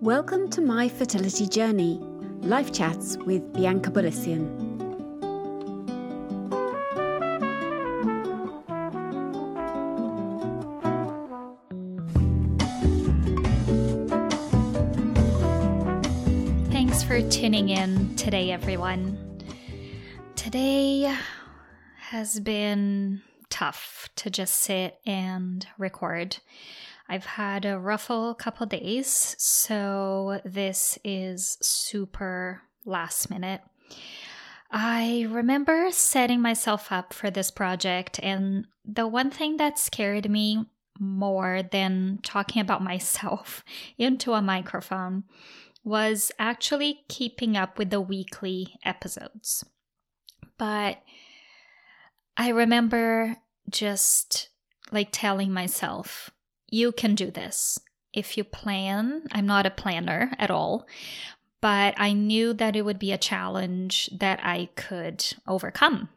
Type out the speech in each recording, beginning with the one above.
Welcome to My Fertility Journey, Life Chats with Bianca Bulissian. Thanks for tuning in today, everyone. Today has been tough to just sit and record. I've had a rough couple days, so this is super last minute. I remember setting myself up for this project, and the one thing that scared me more than talking about myself into a microphone was actually keeping up with the weekly episodes. But I remember just like telling myself, you can do this. If you plan, I'm not a planner at all, but I knew that it would be a challenge that I could overcome.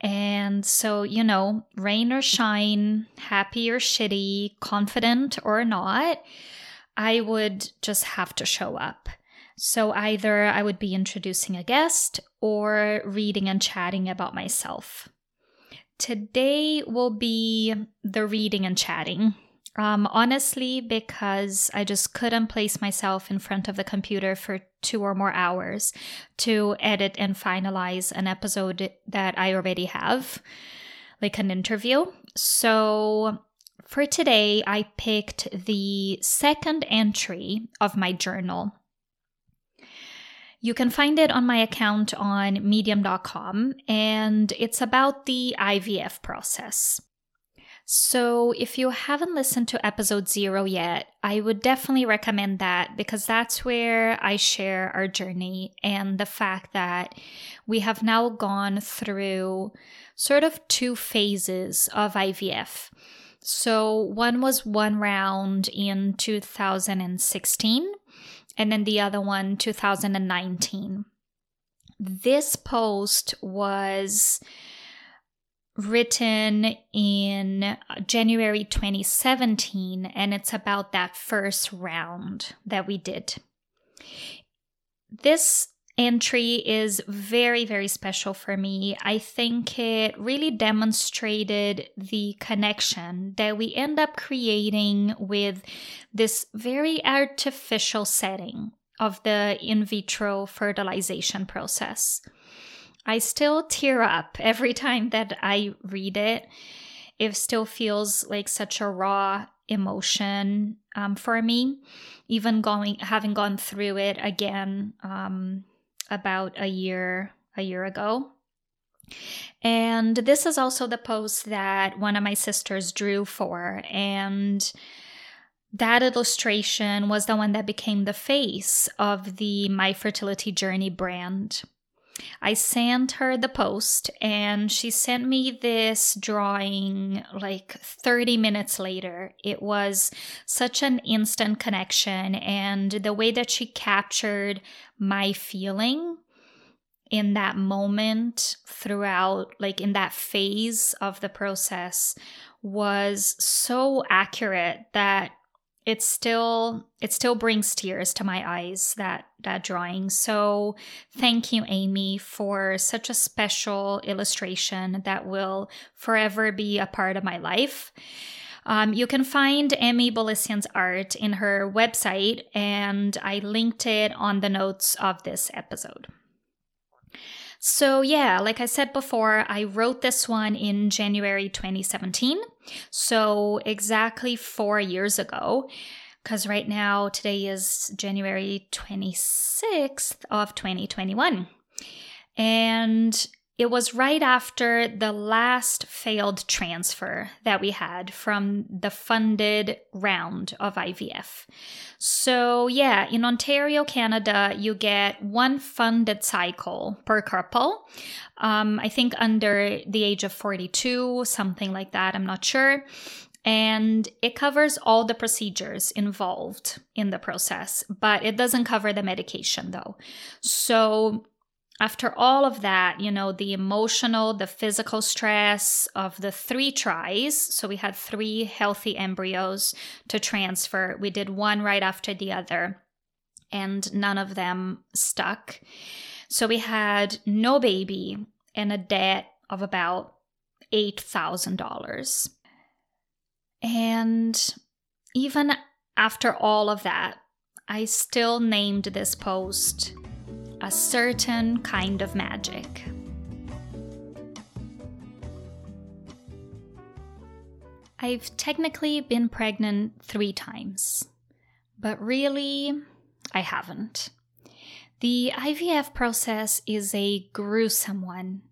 And so, you know, rain or shine, happy or shitty, confident or not, I would just have to show up. So either I would be introducing a guest or reading and chatting about myself. Today will be the reading and chatting. Um, honestly, because I just couldn't place myself in front of the computer for two or more hours to edit and finalize an episode that I already have, like an interview. So for today, I picked the second entry of my journal you can find it on my account on medium.com, and it's about the IVF process. So, if you haven't listened to episode zero yet, I would definitely recommend that because that's where I share our journey and the fact that we have now gone through sort of two phases of IVF. So, one was one round in 2016, and then the other one 2019. This post was written in January 2017, and it's about that first round that we did. This entry is very, very special for me. I think it really demonstrated the connection that we end up creating with this very artificial setting of the in vitro fertilization process. I still tear up every time that I read it. It still feels like such a raw emotion um, for me, even going having gone through it again um, about a year a year ago. And this is also the post that one of my sisters drew for and that illustration was the one that became the face of the My Fertility Journey brand. I sent her the post and she sent me this drawing like 30 minutes later. It was such an instant connection, and the way that she captured my feeling in that moment throughout, like in that phase of the process, was so accurate that it still it still brings tears to my eyes that that drawing so thank you amy for such a special illustration that will forever be a part of my life um, you can find Amy Bulissian's art in her website, and I linked it on the notes of this episode. So, yeah, like I said before, I wrote this one in January 2017. So, exactly four years ago. Because right now, today is January 26th of 2021. And it was right after the last failed transfer that we had from the funded round of IVF. So, yeah, in Ontario, Canada, you get one funded cycle per couple. Um, I think under the age of 42, something like that, I'm not sure. And it covers all the procedures involved in the process, but it doesn't cover the medication though. So, after all of that, you know, the emotional, the physical stress of the three tries, so we had three healthy embryos to transfer. We did one right after the other. and none of them stuck. So we had no baby and a debt of about $8,000. And even after all of that, I still named this post a certain kind of magic. I've technically been pregnant three times, but really, I haven't. The IVF process is a gruesome one,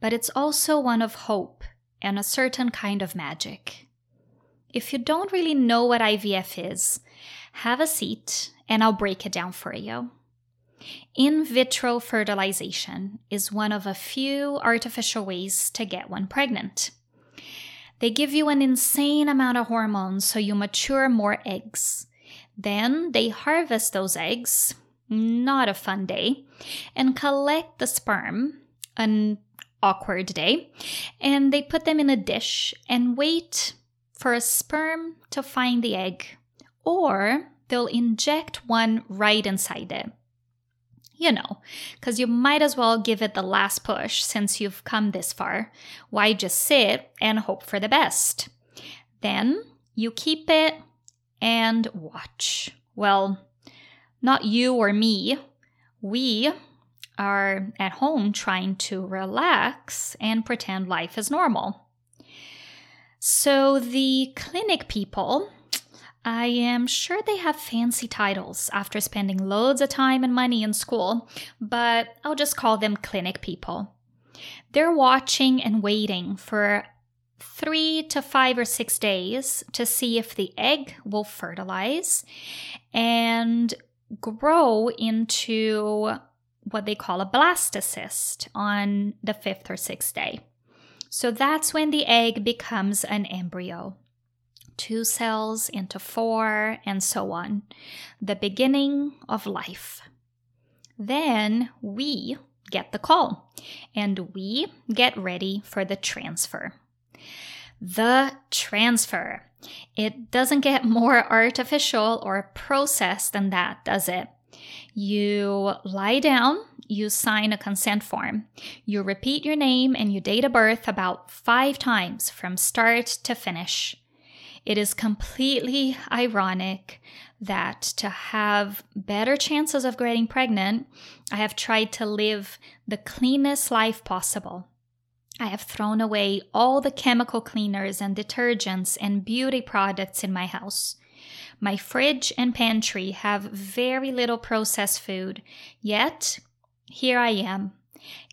but it's also one of hope and a certain kind of magic. If you don't really know what IVF is, have a seat and I'll break it down for you. In vitro fertilization is one of a few artificial ways to get one pregnant. They give you an insane amount of hormones so you mature more eggs. Then they harvest those eggs, not a fun day, and collect the sperm, an awkward day, and they put them in a dish and wait for a sperm to find the egg, or they'll inject one right inside it. You know, because you might as well give it the last push since you've come this far. Why just sit and hope for the best? Then you keep it and watch. Well, not you or me. We are at home trying to relax and pretend life is normal. So the clinic people, I am sure they have fancy titles after spending loads of time and money in school, but I'll just call them clinic people. They're watching and waiting for three to five or six days to see if the egg will fertilize and grow into what they call a blastocyst on the fifth or sixth day. So that's when the egg becomes an embryo. Two cells into four, and so on. The beginning of life. Then we get the call and we get ready for the transfer the transfer. It doesn't get more artificial or processed than that, does it? You lie down, you sign a consent form. You repeat your name and your date of birth about five times from start to finish. It is completely ironic that to have better chances of getting pregnant, I have tried to live the cleanest life possible. I have thrown away all the chemical cleaners and detergents and beauty products in my house. My fridge and pantry have very little processed food, yet here I am,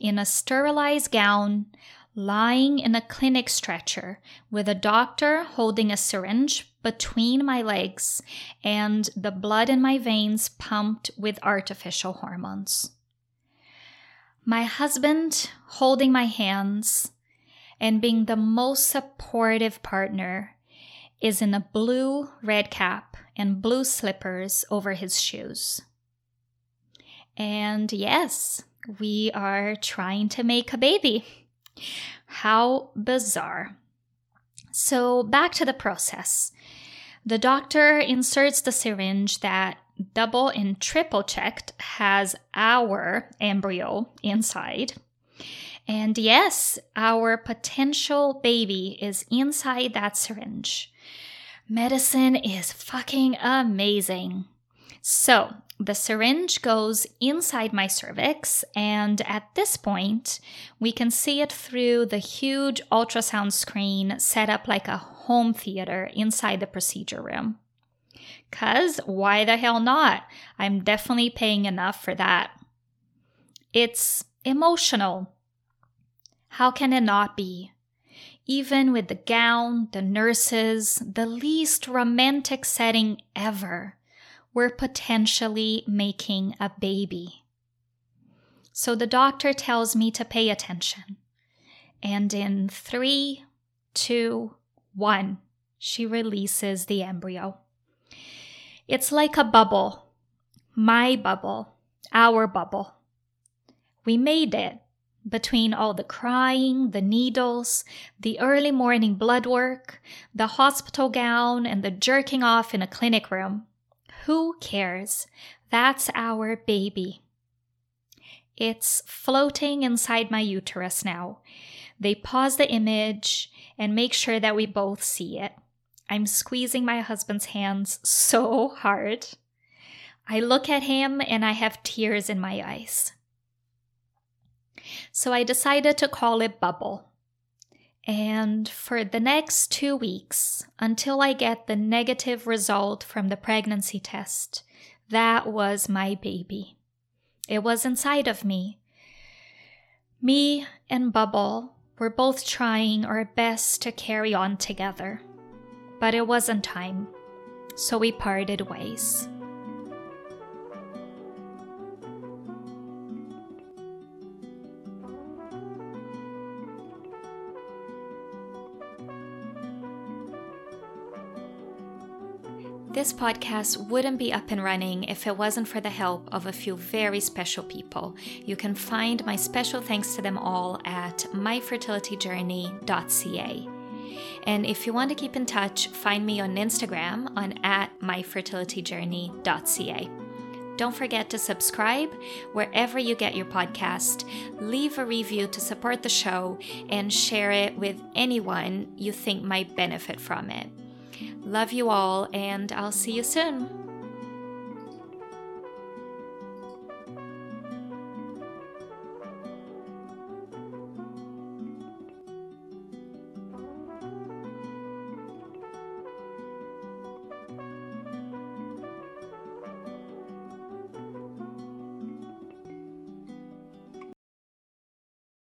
in a sterilized gown, lying in a clinic stretcher with a doctor holding a syringe between my legs and the blood in my veins pumped with artificial hormones my husband holding my hands and being the most supportive partner is in a blue red cap and blue slippers over his shoes. And yes, we are trying to make a baby. How bizarre. So, back to the process. The doctor inserts the syringe that double and triple checked has our embryo inside. And yes, our potential baby is inside that syringe. Medicine is fucking amazing. So, the syringe goes inside my cervix, and at this point, we can see it through the huge ultrasound screen set up like a home theater inside the procedure room. Because why the hell not? I'm definitely paying enough for that. It's emotional. How can it not be? Even with the gown, the nurses, the least romantic setting ever, we're potentially making a baby. So the doctor tells me to pay attention. And in three, two, one, she releases the embryo. It's like a bubble. My bubble. Our bubble. We made it. Between all the crying, the needles, the early morning blood work, the hospital gown, and the jerking off in a clinic room. Who cares? That's our baby. It's floating inside my uterus now. They pause the image and make sure that we both see it. I'm squeezing my husband's hands so hard. I look at him and I have tears in my eyes. So I decided to call it Bubble. And for the next two weeks, until I get the negative result from the pregnancy test, that was my baby. It was inside of me. Me and Bubble were both trying our best to carry on together, but it wasn't time, so we parted ways. This podcast wouldn't be up and running if it wasn't for the help of a few very special people. You can find my special thanks to them all at myfertilityjourney.ca. And if you want to keep in touch, find me on Instagram on at myfertilityjourney.ca. Don't forget to subscribe wherever you get your podcast, leave a review to support the show, and share it with anyone you think might benefit from it. Love you all, and I'll see you soon.